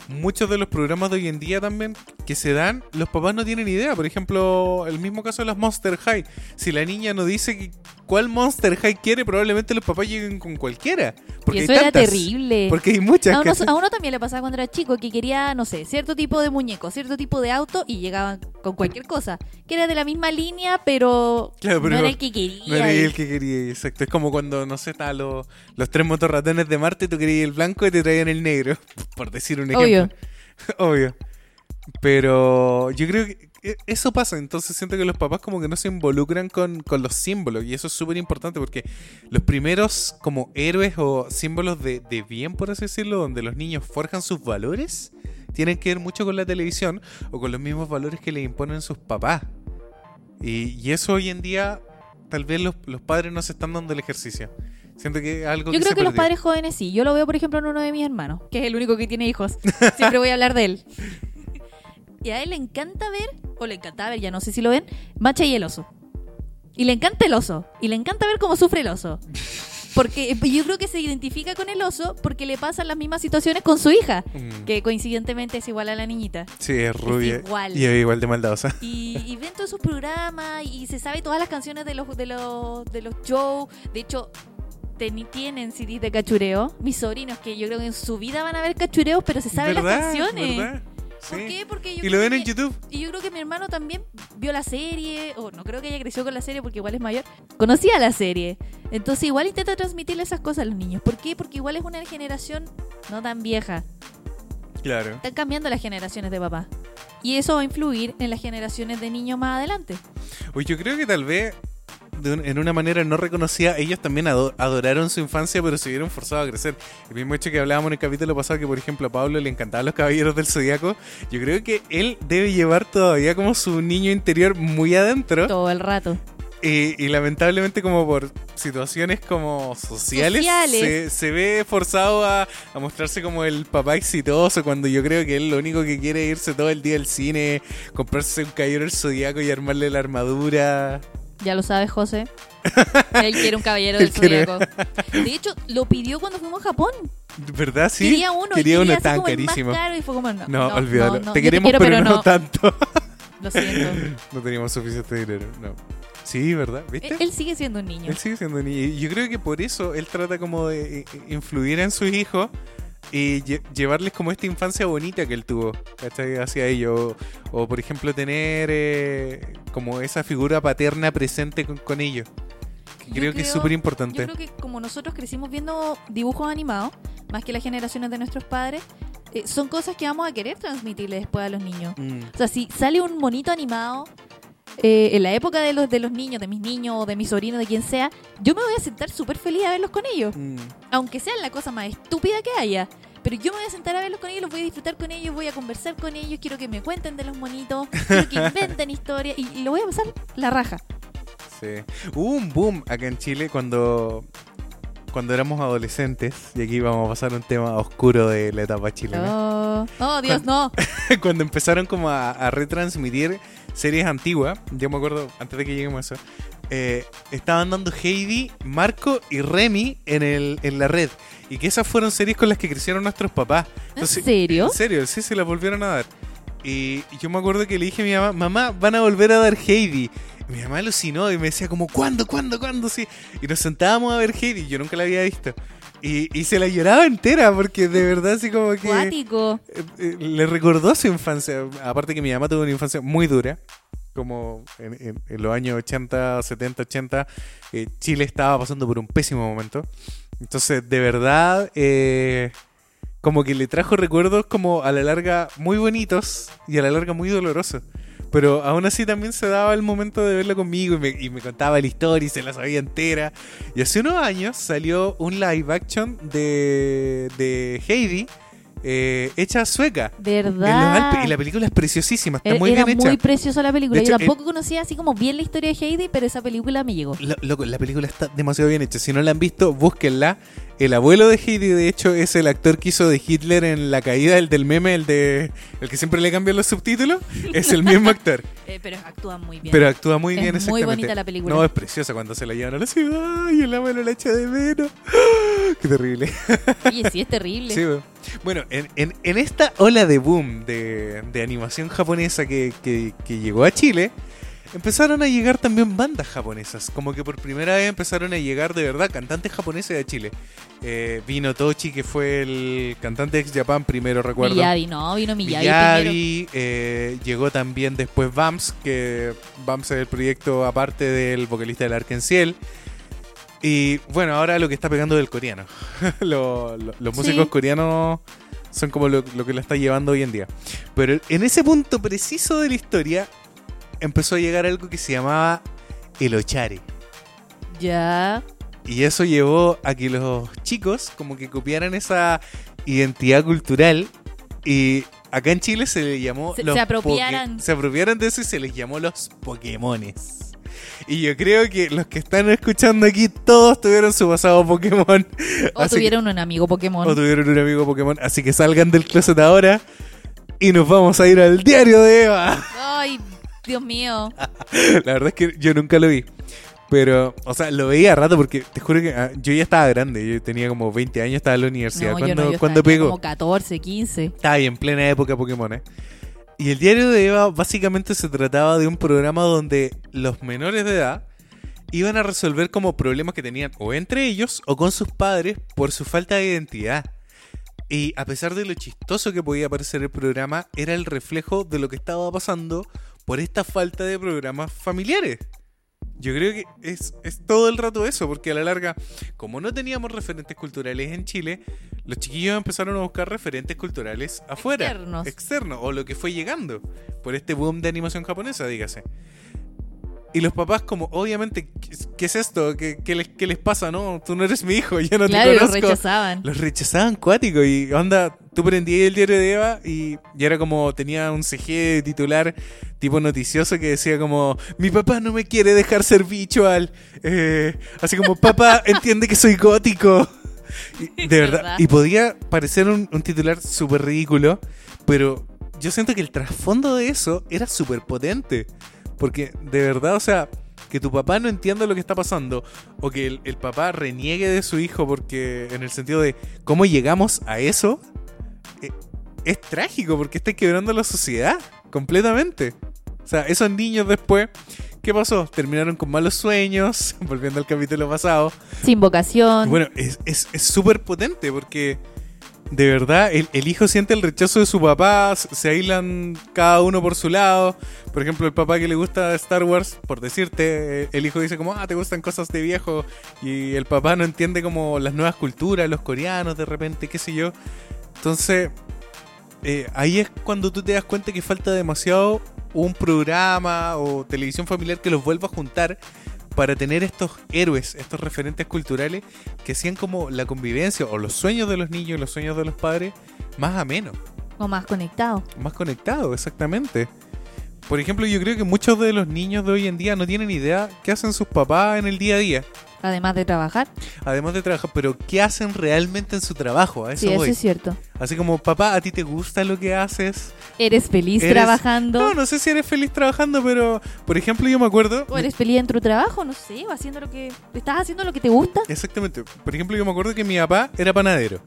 muchos de los programas de hoy en día también que se dan, los papás no tienen idea. Por ejemplo, el mismo caso de las Monster High. Si la niña no dice que- cuál Monster High quiere, probablemente los papás lleguen con cualquiera. Porque y hay eso era terrible. Porque hay muchas. A uno, ¿cachai? a uno también le pasaba cuando era chico que quería, no sé, cierto tipo de muñeco, cierto tipo de auto y llegaban con cualquier cosa. Que era de la misma línea, pero, Claro, pero no era no- el que quería. No era el que quería, exacto. Es como cuando, no sé, estaban los, los tres motorratones de Marte, tú querías el blanco y te traían el negro, por decir un ejemplo. Obvio. Obvio. Pero yo creo que e- eso pasa, entonces siento que los papás como que no se involucran con, con los símbolos y eso es súper importante porque los primeros como héroes o símbolos de, de bien, por así decirlo, donde los niños forjan sus valores, tienen que ver mucho con la televisión o con los mismos valores que les imponen sus papás. Y, y eso hoy en día tal vez los, los padres no se están dando el ejercicio. Siento que es algo Yo que creo se que los padres jóvenes sí. Yo lo veo, por ejemplo, en uno de mis hermanos, que es el único que tiene hijos. Siempre voy a hablar de él. Y a él le encanta ver, o le encantaba ver, ya no sé si lo ven, Macha y el oso. Y le encanta el oso. Y le encanta ver cómo sufre el oso. Porque yo creo que se identifica con el oso porque le pasan las mismas situaciones con su hija, Mm. que coincidentemente es igual a la niñita. Sí, es rubia. igual. Y es igual de maldadosa. Y, y ven todos sus programas y se sabe todas las canciones de los de los de los shows. De hecho, teni- tienen CDs de cachureo. Mis sobrinos que yo creo que en su vida van a ver cachureos, pero se saben las canciones. ¿Verdad? ¿Por Sí. qué? Porque yo Y lo ven en que- YouTube. Y yo creo que mi hermano también vio la serie, o no creo que haya crecido con la serie porque igual es mayor. Conocía la serie. Entonces igual intenta transmitirle esas cosas a los niños. ¿Por qué? Porque igual es una generación no tan vieja. Claro. Están cambiando las generaciones de papá. Y eso va a influir en las generaciones de niños más adelante. Pues yo creo que tal vez de un- en una manera no reconocida, ellos también ado- adoraron su infancia, pero se vieron forzados a crecer. El mismo hecho que hablábamos en el capítulo pasado, que por ejemplo a Pablo le encantaban los caballeros del zodiaco. Yo creo que él debe llevar todavía como su niño interior muy adentro. Todo el rato. Y, y lamentablemente como por situaciones como sociales, Sociales. Se, se ve forzado a, a mostrarse como el papá exitoso cuando yo creo que él lo único que quiere es irse todo el día al cine, comprarse un caballero del zodiaco y armarle la armadura. Ya lo sabes, José. Él quiere un caballero del zodiaco. De hecho, lo pidió cuando fuimos a Japón. ¿Verdad? Sí. Quería uno. y Quería uno así tan como el más carísimo. caro y fue como, no, No, no, olvídalo. no. Te queremos, quiero, pero, no, no. tanto. Lo siento. no teníamos suficiente dinero. No. Sí, ¿verdad? ¿Viste? Él, él sigue siendo un niño. Él sigue siendo niño. Y yo creo que por eso él trata como de eh, influir en sus hijos y lle- llevarles como esta infancia bonita que él tuvo, ¿cachai? Hacia ellos. O, o, por ejemplo, tener eh, como esa figura paterna presente con, con ellos. Que Yo creo, que es súper Yo importante. creo que como nosotros crecimos viendo dibujos animados, más que las generaciones de nuestros padres, eh, son cosas que vamos a querer transmitirle después a los niños. Mm. O sea, si sale un monito animado eh, en la época de los, de los niños, de mis niños o de mis sobrinos, de quien sea, yo me voy a sentar súper feliz a verlos con ellos. Mm. Aunque sea la cosa más estúpida que haya. Pero yo me voy a sentar a verlos con ellos, los voy a disfrutar con ellos, voy a conversar con ellos, quiero que me cuenten de los monitos, quiero que inventen historias y, y lo voy a pasar la raja. Sí. Hubo un boom acá en Chile cuando, cuando éramos adolescentes, y aquí vamos a pasar un tema oscuro de la etapa chilena. Oh, oh, Dios, no. cuando empezaron como a, a retransmitir series antiguas, yo me acuerdo, antes de que lleguemos a eso, eh, estaban dando Heidi, Marco y Remy en, el, en la red. Y que esas fueron series con las que crecieron nuestros papás. ¿En serio? En serio, sí, se las volvieron a dar. Y yo me acuerdo que le dije a mi mamá, mamá, van a volver a dar Heidi. Mi mamá alucinó y me decía como, ¿cuándo, cuándo, cuándo? Sí. Y nos sentábamos a ver Heidi, yo nunca la había visto. Y, y se la lloraba entera porque de verdad así como que... Cuático. Eh, eh, le recordó su infancia. Aparte que mi mamá tuvo una infancia muy dura. Como en, en- en los años 80, 70, 80, eh, Chile estaba pasando por un pésimo momento. Entonces, de verdad, eh, como que le trajo recuerdos como a la larga muy bonitos y a la larga muy dolorosos. Pero aún así también se daba el momento de verla conmigo y me, y me contaba la historia y se la sabía entera. Y hace unos años salió un live action de, de Heidi eh, hecha sueca. ¿Verdad? Y la película es preciosísima, está Era- muy Era bien hecha. muy preciosa la película. De Yo hecho, tampoco conocía así como bien la historia de Heidi, pero esa película me llegó. Lo- loco, la película está demasiado bien hecha. Si no la han visto, búsquenla. El abuelo de Heidi, de hecho, es el actor que hizo de Hitler en la caída, el del meme, el de el que siempre le cambian los subtítulos. Es el mismo actor. Eh, pero actúa muy bien. Pero actúa muy Es bien muy bonita la película. No, es preciosa cuando se la llevan a la ciudad y el abuelo la echa de menos. Qué terrible. Oye, sí, es terrible. Sí, bueno. Bueno, en, en- en esta ola de boom de, de animación japonesa que, que- que llegó a Chile, empezaron a llegar también bandas japonesas. Como que por primera vez empezaron a llegar de verdad cantantes japoneses a Chile. Eh, vino Tochi, que fue el cantante ex Japan primero, recuerdo. Miyagi, no, vino Miyagi. Miyagi, eh, llegó también después Bams, que Bams es el proyecto aparte del vocalista del Arkenciel. Y bueno, ahora lo que está pegando del coreano. Lo- lo- los músicos Sí. coreanos son como lo, lo que la está llevando hoy en día. Pero en ese punto preciso de la historia empezó a llegar algo que se llamaba el ochare. Ya. Y eso llevó a que los chicos como que copiaran esa identidad cultural y acá en Chile se le llamó Se- los se apropiaran. se apropiaron de eso y se les llamó los Pokémones. Y yo creo que los que están escuchando aquí todos tuvieron su pasado Pokémon. O Así que- tuvieron un amigo Pokémon. o tuvieron un amigo Pokémon, así que salgan del closet ahora y nos vamos a ir al diario de Eva. Dios mío. La verdad es que yo nunca lo vi. Pero, o sea, lo veía a rato porque te juro que ah, yo ya estaba grande. Yo tenía como 20 años, estaba en la universidad. No, yo cuando no, yo cuando pegó? como 14, 15. Estaba ahí en plena época Pokémon, ¿eh? Y el diario de Eva básicamente se trataba de un programa donde los menores de edad iban a resolver como problemas que tenían o entre ellos o con sus padres por su falta de identidad. Y a pesar de lo chistoso que podía parecer el programa, era el reflejo de lo que estaba pasando por esta falta de programas familiares. Yo creo que es, es todo el rato eso, porque a la larga, como no teníamos referentes culturales en Chile, los chiquillos empezaron a buscar referentes culturales afuera. Externos. Externos, o lo que fue llegando por este boom de animación japonesa, dígase. Y los papás como, obviamente, ¿qué, qué es esto? ¿Qué, qué les, qué les pasa? No, tú no eres mi hijo, yo no claro, te los conozco. rechazaban. Los rechazaban cuático y onda, tú prendías el diario de Eva y, y era como, tenía un CG titular tipo noticioso que decía como, mi papá no me quiere dejar ser visual. Eh, así como, papá entiende que soy gótico. Y- de verdad. verdad. Y podía parecer un, un titular súper ridículo, pero yo siento que el trasfondo de eso era súper potente. Porque de verdad, o sea, que tu papá no entienda lo que está pasando o que el, el papá reniegue de su hijo porque en el sentido de cómo llegamos a eso eh, es trágico porque está quebrando la sociedad completamente. O sea, esos niños después, ¿qué pasó? Terminaron con malos sueños, volviendo al capítulo pasado. Sin vocación. Bueno, es es- es súper potente porque de verdad el, el hijo siente el rechazo de su papá, se aíslan cada uno por su lado. Por ejemplo, el papá que le gusta Star Wars, por decirte, eh, el hijo dice como, ah, te gustan cosas de viejo. Y el papá no entiende como las nuevas culturas, los coreanos de repente, qué sé yo. Entonces, eh, ahí es cuando tú te das cuenta que falta demasiado un programa o televisión familiar que los vuelva a juntar para tener estos héroes, estos referentes culturales que hacían como la convivencia o los sueños de los niños y los sueños de los padres más ameno, O más conectado. más conectados, exactamente. Por ejemplo, yo creo que muchos de los niños de hoy en día no tienen idea qué hacen sus papás en el día a día, Además de trabajar. además de trabajar, pero qué hacen realmente en su trabajo, a eso Sí, eso voy. es cierto. Así como, papá, ¿a ti te gusta lo que haces? ¿Eres feliz ¿Eres- trabajando? No, no sé si eres feliz trabajando, pero, por ejemplo, yo me acuerdo... ¿O eres feliz en tu trabajo? No sé, o haciendo lo que... ¿Estás haciendo lo que te gusta? Exactamente. Por ejemplo, yo me acuerdo que mi papá era panadero.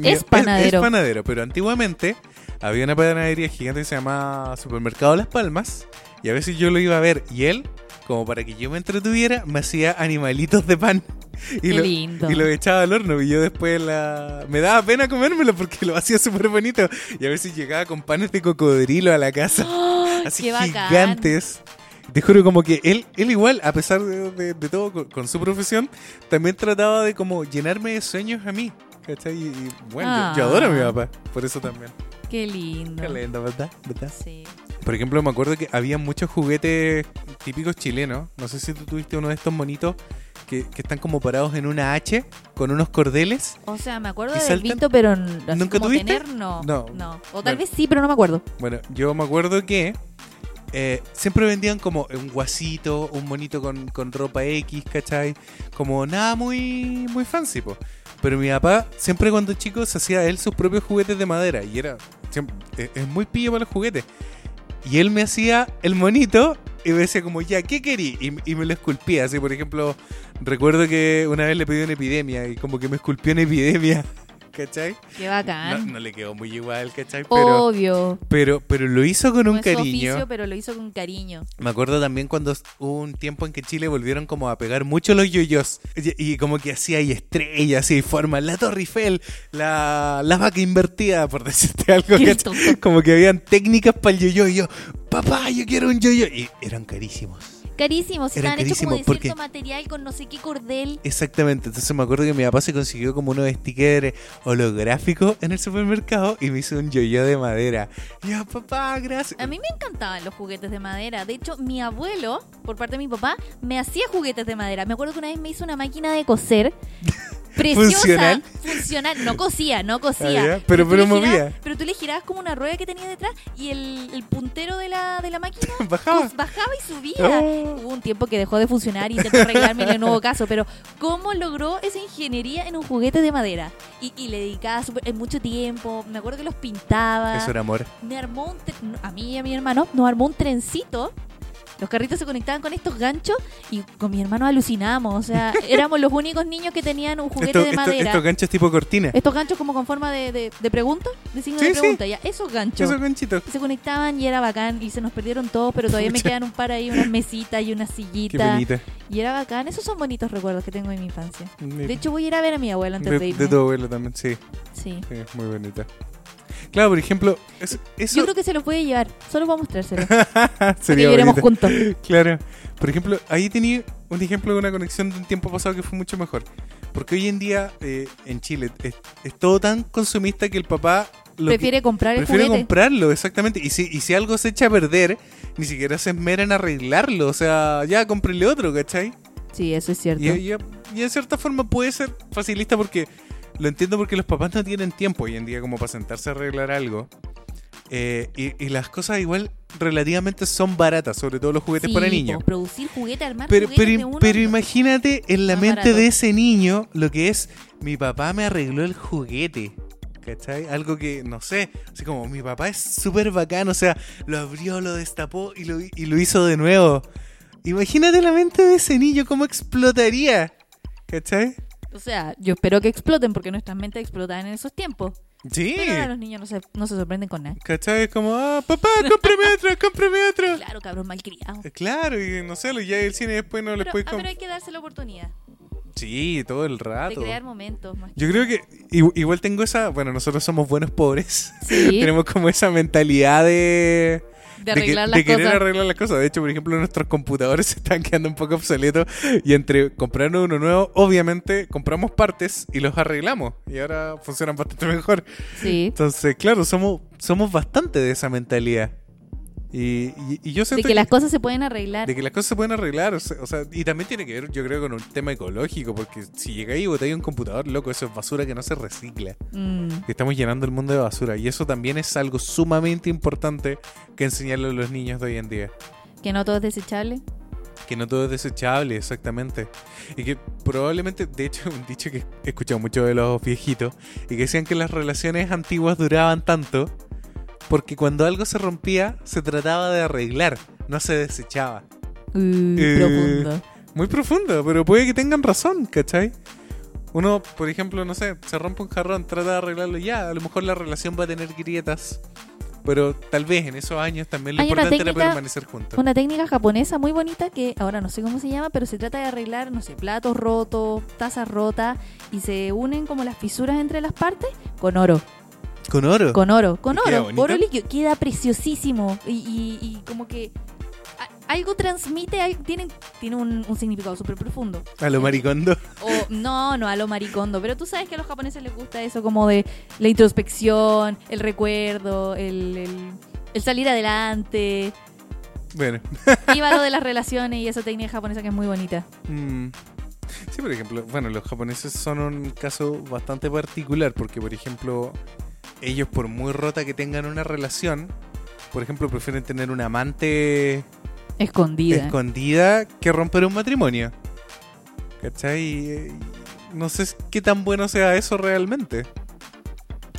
Mi- Es panadero. Es, panadero, pero antiguamente había una panadería gigante que se llamaba Supermercado Las Palmas. Y a veces yo lo iba a ver y él, como para que yo me entretuviera, me hacía animalitos de pan. Y Qué lo, lindo. y lo echaba al horno y yo después la... me daba pena comérmelo porque lo hacía súper bonito. Y a veces llegaba con panes de cocodrilo a la casa. ¡Ay, así gigantes. Te juro como que él, él igual, a pesar de, de- de todo con, con su profesión, también trataba de como llenarme de sueños a mí. ¿Cachai? Y, y, bueno, yo, yo adoro a mi Ah. papá, por eso también. Qué lindo. Qué lindo, ¿verdad? ¿verdad? Sí. Por ejemplo, me acuerdo que había muchos juguetes típicos chilenos. No sé si tú tuviste uno de estos monitos que, que están como parados en una H con unos cordeles. O sea, me acuerdo ¿Y de saltan? visto, pero ¿Nunca como tuviste? tener, no. No. O tal Bueno. vez sí, pero no me acuerdo. Bueno, yo me acuerdo que eh, siempre vendían como un guasito, un monito con, con ropa X, ¿cachai? Como nada muy, muy fancy, po. Pero mi papá, siempre cuando chico, se hacía él sus propios juguetes de madera. Y era. siempre- es, es muy pillo para los juguetes. Y él me hacía el monito y me decía como, ya, ¿qué querí? Y, me lo esculpía. Así, por ejemplo, recuerdo que una vez le pedí una epidemia y como que me esculpió una epidemia. ¿Cachai? Qué bacán. no le quedó muy igual, ¿cachai? Pero, Obvio. pero, pero lo hizo con No un es cariño. oficio, pero lo hizo con cariño. Me acuerdo también cuando hubo un tiempo en que Chile volvieron como a pegar mucho los yoyos. Y, y como que hacía ahí estrellas y formas. La Torre Eiffel, la, la vaca invertida, por decirte algo. Como que habían técnicas para el yoyo. Y yo, papá, yo quiero un yoyo. Y eran carísimos. Carísimos. Eran Estaban hechos como de porque- cierto material con no sé qué cordel. Exactamente, entonces me acuerdo que mi papá se consiguió como unos stickers holográficos en el supermercado y me hizo un yoyo de madera. Y yo, papá, gracias. A mí me encantaban los juguetes de madera. De hecho, mi abuelo, por parte de mi papá, me hacía juguetes de madera. Me acuerdo que una vez me hizo una máquina de coser. Preciosa, ¿Funcional? funcional. No cosía, no cosía. pero- pero girabas- movía. Pero tú le girabas como una rueda que tenía detrás y el, el puntero de la, de la máquina Bajaba. pues, bajaba y subía. Oh. Hubo un tiempo que dejó de funcionar y intentó arreglarme en el nuevo caso, pero ¿cómo logró esa ingeniería en un juguete de madera? Y, y le dedicaba súper- eh, mucho tiempo, me acuerdo que los pintaba. Eso era amor. Me armó un a mí y a mi hermano nos armó un trencito. Los carritos se conectaban con estos ganchos y con mi hermano alucinamos. O sea, éramos los únicos niños que tenían un juguete Esto- de esto- madera. estos ganchos tipo cortina. Estos ganchos como con forma de, de, de pregunta, de signo Sí, de sí. pregunta, ya, esos ganchos. Esos ganchitos. Se conectaban y era bacán y se nos perdieron todos, pero todavía me quedan un par ahí, unas mesitas y unas Qué sillitas. bonita. Y era bacán, esos son bonitos recuerdos que tengo de mi infancia. De, De hecho, voy a ir a ver a mi abuela antes de, de, irme. de tu abuelo también, sí. Sí. sí, muy bonita. Claro, por ejemplo, eso, eso Yo creo que se los puede llevar, solo para mostrárselo. sería que bonito. juntos. Claro. Por ejemplo, ahí tenía un ejemplo de una conexión de un tiempo pasado que fue mucho mejor. Porque hoy en día eh, en Chile es, es todo tan consumista que el papá lo Prefiere comprar el prefiere juguete. comprarlo, exactamente. Y si, y si algo se echa a perder, ni siquiera se esmera en arreglarlo. O sea, ya cómprenle otro, ¿cachai? Sí, eso es cierto. Y, y- y en cierta forma puede ser facilista porque lo entiendo porque los papás no tienen tiempo hoy en día como para sentarse a arreglar algo. Eh, y, y las cosas igual relativamente son baratas, sobre todo los juguetes Sí, para niños. producir juguete, armar Pero, juguetes pero, de uno. pero imagínate en la mente barato. de ese niño lo que es mi papá me arregló el juguete. ¿Cachai? Algo que, no sé, así como mi papá es súper bacán, o sea, lo abrió, lo destapó y lo, y lo hizo de nuevo. Imagínate la mente de ese niño, cómo explotaría. ¿Cachai? O sea, yo espero que exploten porque nuestras mentes explotaban en esos tiempos. Sí. Pero ahora los niños no se, no se sorprenden con nada. ¿Cachai? Es como, ah, papá, cómprame otro, cómprame otro. Claro, cabros malcriados. Eh, Claro, y no sé, lo ya el cine después no les Pero, puedes ah, pero hay que darse la oportunidad Sí, todo el de rato. crear momentos. Más Yo creo que igual tengo esa, bueno, nosotros somos buenos pobres. Sí. Tenemos como esa mentalidad de, De arreglar que- las de querer cosas. arreglar las cosas. De hecho, por ejemplo, nuestros computadores se están quedando un poco obsoletos y entre comprar uno nuevo, obviamente compramos partes y los arreglamos y ahora funcionan bastante mejor. Sí. Entonces, claro, somos, somos bastante de esa mentalidad. Y, y- y yo De que las cosas se pueden arreglar. de que las cosas se pueden arreglar, o sea, o sea, y también tiene que ver, yo creo, con un tema ecológico, porque si llegáis y botáis un computador, loco, eso es basura que no se recicla. Mm. Estamos llenando el mundo de basura, y eso también es algo sumamente importante que enseñarle a los niños de hoy en día. Que no todo es desechable. Que no todo es desechable, exactamente. Y que probablemente, de hecho, un dicho que he escuchado mucho de los viejitos, y que decían que las relaciones antiguas duraban tanto porque cuando algo se rompía, se trataba de arreglar, no se desechaba. Uh, Eh, Profundo. Muy profundo, pero puede que tengan razón, ¿cachai? Uno, por ejemplo, no sé, se rompe un jarrón, trata de arreglarlo ya, a lo mejor la relación va a tener grietas, pero tal vez en esos años también lo Hay importante era técnica- permanecer juntos. Una técnica japonesa muy bonita que ahora no sé cómo se llama, pero se trata de arreglar, no sé, platos rotos, tazas rotas y se unen como las fisuras entre las partes con oro. Con oro. Con oro, con ¿Y queda oro, oro líquido. Queda preciosísimo. Y, y- y como que a- algo transmite, tiene, tiene un, un significado súper profundo. A lo maricondo. O, no, no a lo maricondo, pero tú sabes que a los japoneses les gusta eso como de la introspección, el recuerdo, el, el- el salir adelante. Bueno. Iba lo de las relaciones y esa técnica japonesa que es muy bonita. mm. Sí, por ejemplo, bueno, los japoneses son un caso bastante particular porque, por ejemplo, ellos por muy rota que tengan una relación, por ejemplo, prefieren tener un amante Escondida. escondida que romper un matrimonio. ¿Cachai? Y, eh, no sé qué tan bueno sea eso realmente.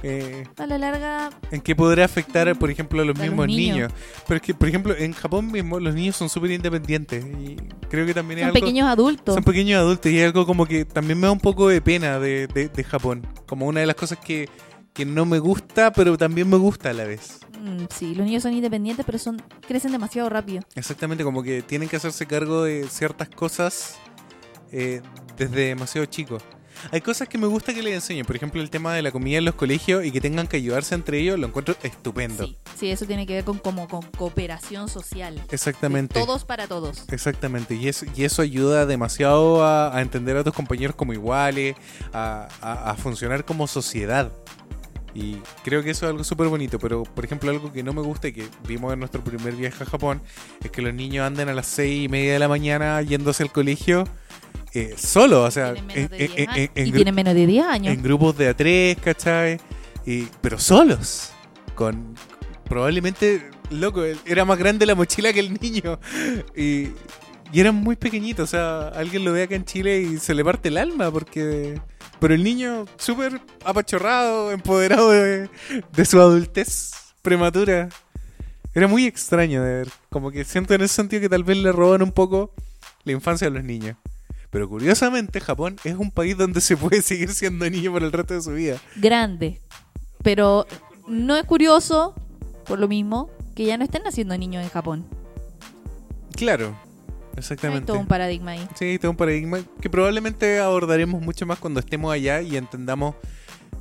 Eh, a la larga, ¿En qué podrá afectar, por ejemplo, a los A los mismos niños. niños? Pero es que, por ejemplo, en Japón mismo los niños son súper independientes y creo que también es son algo... pequeños adultos. Son pequeños adultos y es algo como que también me da un poco de pena de, de- de Japón. Como una de las cosas que, que no me gusta, pero también me gusta a la vez. Mm, sí, los niños son independientes, pero son crecen demasiado rápido. Exactamente, como que tienen que hacerse cargo de ciertas cosas eh, desde demasiado chicos. Hay cosas que me gusta que les enseñen, por ejemplo el tema de la comida en los colegios y que tengan que ayudarse entre ellos, lo encuentro estupendo. Sí, sí, eso tiene que ver con como con cooperación social. Exactamente. De todos para todos. Exactamente, y eso, y eso ayuda demasiado a, a entender a tus compañeros como iguales, a, a- a funcionar como sociedad. Y creo que eso es algo súper bonito, pero por ejemplo algo que no me gusta y que vimos en nuestro primer viaje a Japón es que los niños anden a las seis y media de la mañana yéndose al colegio eh, solo, o sea, Tienen menos en, de en- 10 en- años. en y gru- tienen menos de 10 años. en grupos de a tres, ¿cachai? Y, pero solos, con probablemente, loco, era más grande la mochila que el niño. Y, y eran muy pequeñitos, o sea, alguien lo ve acá en Chile y se le parte el alma porque... Pero el niño súper apachorrado, empoderado de, de su adultez prematura. Era muy extraño de ver. Como que siento en ese sentido que tal vez le roban un poco la infancia a los niños. Pero curiosamente, Japón es un país donde se puede seguir siendo niño por el resto de su vida. Grande. Pero no es curioso, por lo mismo, que ya no estén naciendo niños en Japón. Claro, Hay exactamente. todo un paradigma ahí. Sí, todo un paradigma que probablemente abordaremos mucho más cuando estemos allá y entendamos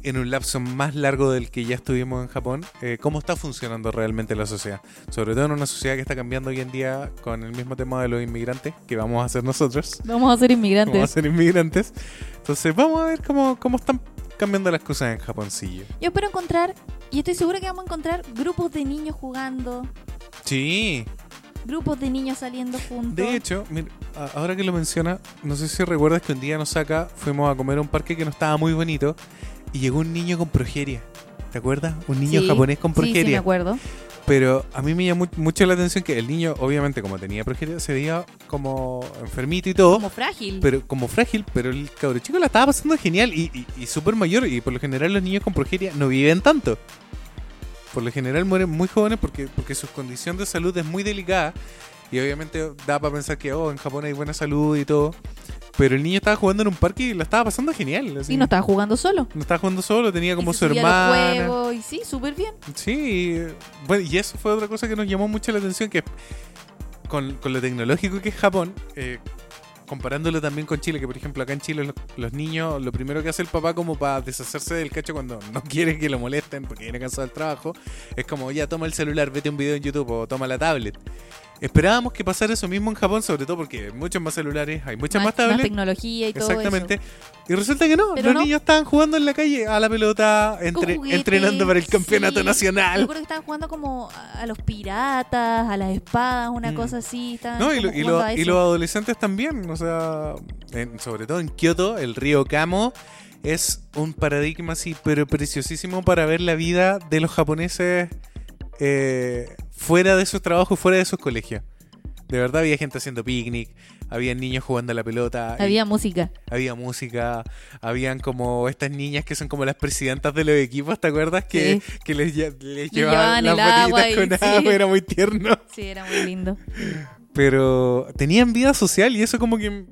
en un lapso más largo del que ya estuvimos en Japón eh, cómo está funcionando realmente la sociedad. Sobre todo en una sociedad que está cambiando hoy en día con el mismo tema de los inmigrantes que vamos a hacer nosotros. Vamos a ser inmigrantes. Vamos a ser inmigrantes. Entonces vamos a ver cómo, cómo están cambiando las cosas en Japoncillo. Yo espero encontrar, y estoy segura que vamos a encontrar grupos de niños jugando, Sí, grupos de niños saliendo juntos. De hecho, mira, ahora que lo menciona, no sé si recuerdas que un día nos saca, fuimos a comer a un parque que no estaba muy bonito y llegó un niño con progeria. ¿Te acuerdas? Un niño Sí, japonés con Sí, sí, me progeria. acuerdo. Pero a mí me llamó mucho la atención que el niño, obviamente, como tenía progeria, se veía como enfermito y todo. Como frágil. Pero como frágil, pero el cabro chico la estaba pasando genial y, y, y súper mayor. Y por lo general los niños con progeria no viven tanto. Por lo general mueren muy jóvenes porque, porque su condición de salud es muy delicada. Y obviamente da para pensar que oh, en Japón hay buena salud y todo. Pero el niño estaba jugando en un parque y la estaba pasando genial. así. Y no estaba jugando solo. No estaba jugando solo, tenía como Y su se subía a los hermana. juegos, y sí, súper bien. Sí, y, bueno, y eso fue otra cosa que nos llamó mucho la atención, que con, con lo tecnológico que es Japón, eh, comparándolo también con Chile, que por ejemplo acá en Chile los, los niños, lo primero que hace el papá como para deshacerse del cacho cuando no quiere que lo molesten porque viene cansado del trabajo, es como ya toma el celular, vete un video en YouTube o toma la tablet. Esperábamos que pasara eso mismo en Japón, sobre todo porque hay muchos más celulares, hay muchas más, más, tablets. tecnología y todo Exactamente. eso. Y resulta que no, Pero los no. niños estaban jugando en la calle a la pelota, entre- Con juguetes, entrenando para el campeonato sí. nacional. Recuerdo que estaban jugando como a los piratas, a las espadas, una Mm. cosa así. No, y, lo- y, lo- y los adolescentes también, o sea, en- sobre todo en Kioto, el río Kamo es un paradigma así, pero preciosísimo para ver la vida de los japoneses eh, fuera de sus trabajos, fuera de sus colegios. De verdad había gente haciendo picnic, había niños jugando a la pelota, y Había música. había música, habían como estas niñas que son como las presidentas de los equipos, ¿te acuerdas? Que, Sí. que les, lle- les llevaban las el agua y- con sí. agua, era muy tierno Sí, era muy lindo. pero tenían vida social y eso como que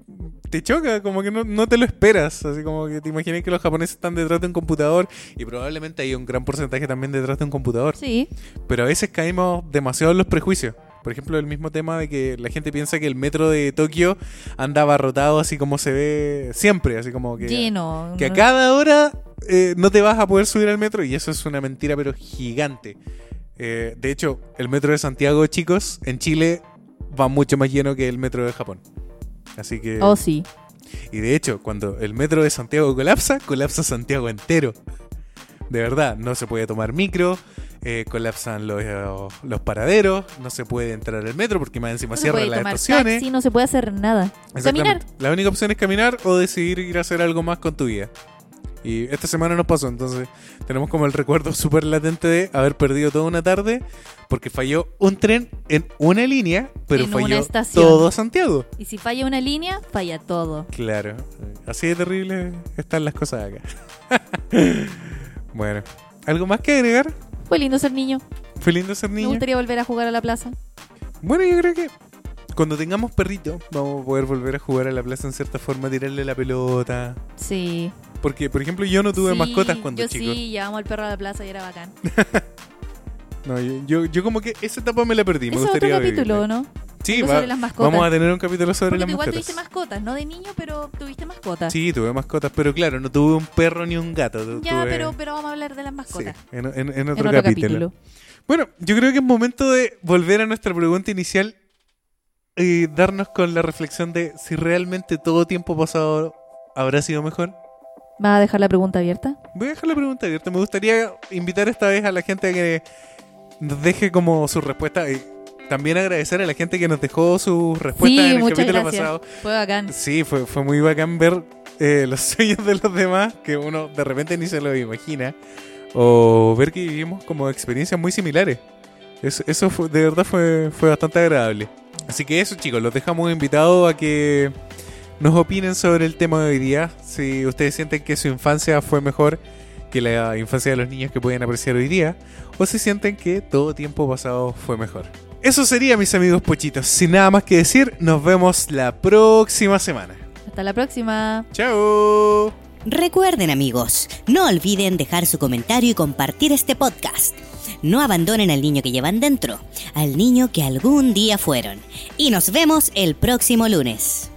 te choca, como que no, no te lo esperas, así como que te imaginas que los japoneses están detrás de un computador y probablemente hay un gran porcentaje también detrás de un computador, Sí, pero a veces caímos demasiado en los prejuicios. Por ejemplo, el mismo tema de que la gente piensa que el metro de Tokio anda abarrotado así como se ve siempre, así como que, lleno. que a cada hora eh, no te vas a poder subir al metro y eso es una mentira pero gigante. Eh, de hecho, el metro de Santiago, chicos, en Chile va mucho más lleno que el metro de Japón. Así que... Oh, sí. Y de hecho, cuando el metro de Santiago colapsa, colapsa Santiago entero. De verdad, no se puede tomar micro, eh, colapsan los, eh, los paraderos, no se puede entrar al metro porque más encima No cierran las estaciones. taxi, no se puede hacer nada. Caminar. La única opción es caminar o decidir ir a hacer algo más con tu vida. Y esta semana nos pasó, entonces tenemos como el recuerdo súper latente de haber perdido toda una tarde porque falló un tren en una línea, pero En falló todo Santiago. Y si falla una línea, falla todo. Claro, así de terrible están las cosas acá. bueno, ¿algo más que agregar? Fue lindo ser niño. Fue lindo ser Me niño. gustaría volver a jugar a la plaza. Bueno, yo creo que cuando tengamos perrito vamos a poder volver a jugar a la plaza en cierta forma, tirarle la pelota. Sí. Porque, por ejemplo, yo no tuve Sí, mascotas cuando yo chico. sí, llevamos al perro a la plaza y era bacán. No, yo, yo, yo como que esa etapa me la perdí. Me es otro gustaría capítulo. ¿no? Sí, va- las mascotas. vamos a tener un capítulo sobre Porque las tú igual mascotas. tuviste mascotas, no de niño, pero tuviste mascotas. Sí, tuve mascotas, pero claro, no tuve un perro ni un gato. Ya, tuve- pero, pero vamos a hablar de las mascotas. en, en- en En otro, otro capítulo. capítulo. Bueno, yo creo que es momento de volver a nuestra pregunta inicial y darnos con la reflexión de si realmente todo tiempo pasado habrá sido mejor. ¿Vas a dejar la pregunta abierta? Voy a dejar la pregunta abierta. Me gustaría invitar esta vez a la gente a que nos deje como su respuesta y también agradecer a la gente que nos dejó sus respuestas en el capítulo gracias. pasado. Fue bacán. Sí, fue, fue muy bacán ver eh, los sueños de los demás que uno de repente ni se lo imagina. O ver que vivimos como experiencias muy similares. Eso, eso fue- de verdad fue, fue bastante agradable. Así que eso chicos, los dejamos invitados a que nos opinen sobre el tema de hoy día. Si ustedes sienten que su infancia fue mejor que la infancia de los niños que pueden apreciar hoy día. O si sienten que todo tiempo pasado fue mejor. Eso sería mis amigos pochitos. Sin nada más que decir, nos vemos la próxima semana. Hasta la próxima. ¡Chao! Recuerden amigos, no olviden dejar su comentario y compartir este podcast. No abandonen al niño que llevan dentro, al niño que algún día fueron. Y nos vemos el próximo lunes.